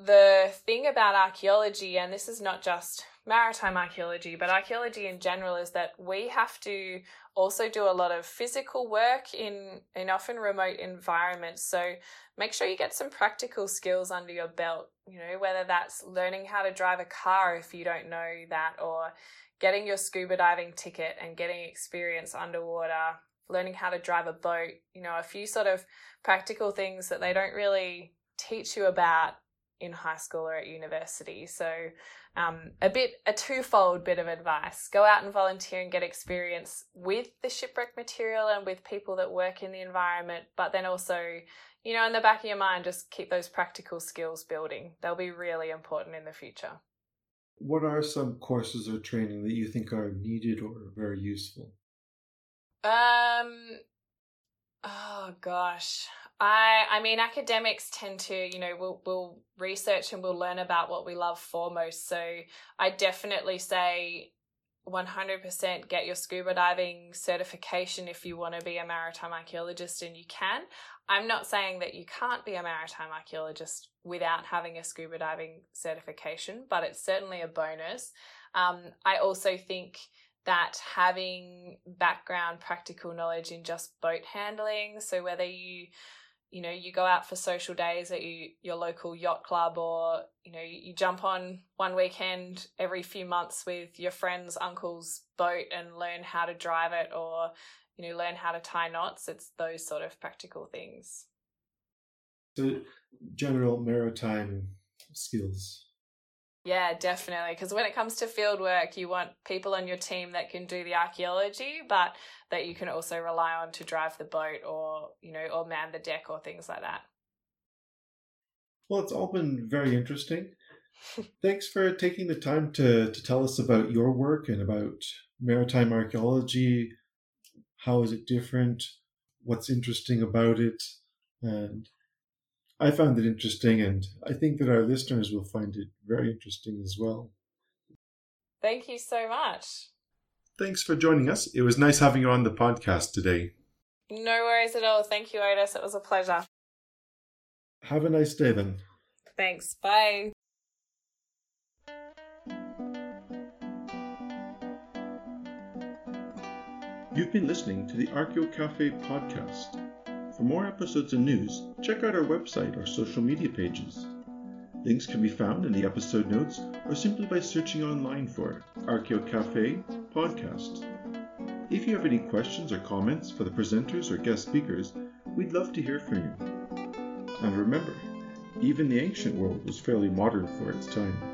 the thing about archaeology, and this is not just maritime archaeology, but archaeology in general, is that we have to also do a lot of physical work in, in often remote environments. So make sure you get some practical skills under your belt, you know, whether that's learning how to drive a car if you don't know that, or getting your scuba diving ticket and getting experience underwater, learning how to drive a boat, you know, a few sort of practical things that they don't really teach you about in high school or at university. So, um, a bit, a twofold bit of advice go out and volunteer and get experience with the shipwreck material and with people that work in the environment, but then also, you know, in the back of your mind, just keep those practical skills building. They'll be really important in the future what are some courses or training that you think are needed or very useful? Um, oh gosh. I I mean academics tend to, you know, we'll we'll research and we'll learn about what we love foremost. So I definitely say 100% get your scuba diving certification if you want to be a maritime archaeologist and you can. I'm not saying that you can't be a maritime archaeologist without having a scuba diving certification, but it's certainly a bonus. Um, I also think that having background practical knowledge in just boat handling, so whether you you know you go out for social days at you, your local yacht club or you know you jump on one weekend every few months with your friend's uncle's boat and learn how to drive it or you know learn how to tie knots it's those sort of practical things. So general maritime skills yeah, definitely. Because when it comes to field work, you want people on your team that can do the archaeology, but that you can also rely on to drive the boat or, you know, or man the deck or things like that. Well, it's all been very interesting. Thanks for taking the time to, to tell us about your work and about maritime archaeology. How is it different? What's interesting about it? And I found it interesting, and I think that our listeners will find it very interesting as well. Thank you so much. Thanks for joining us. It was nice having you on the podcast today. No worries at all. Thank you, Otis. It was a pleasure. Have a nice day then. Thanks. Bye. You've been listening to the Archeo Cafe podcast. For more episodes and news, check out our website or social media pages. Links can be found in the episode notes or simply by searching online for Archeo Cafe Podcast. If you have any questions or comments for the presenters or guest speakers, we'd love to hear from you. And remember, even the ancient world was fairly modern for its time.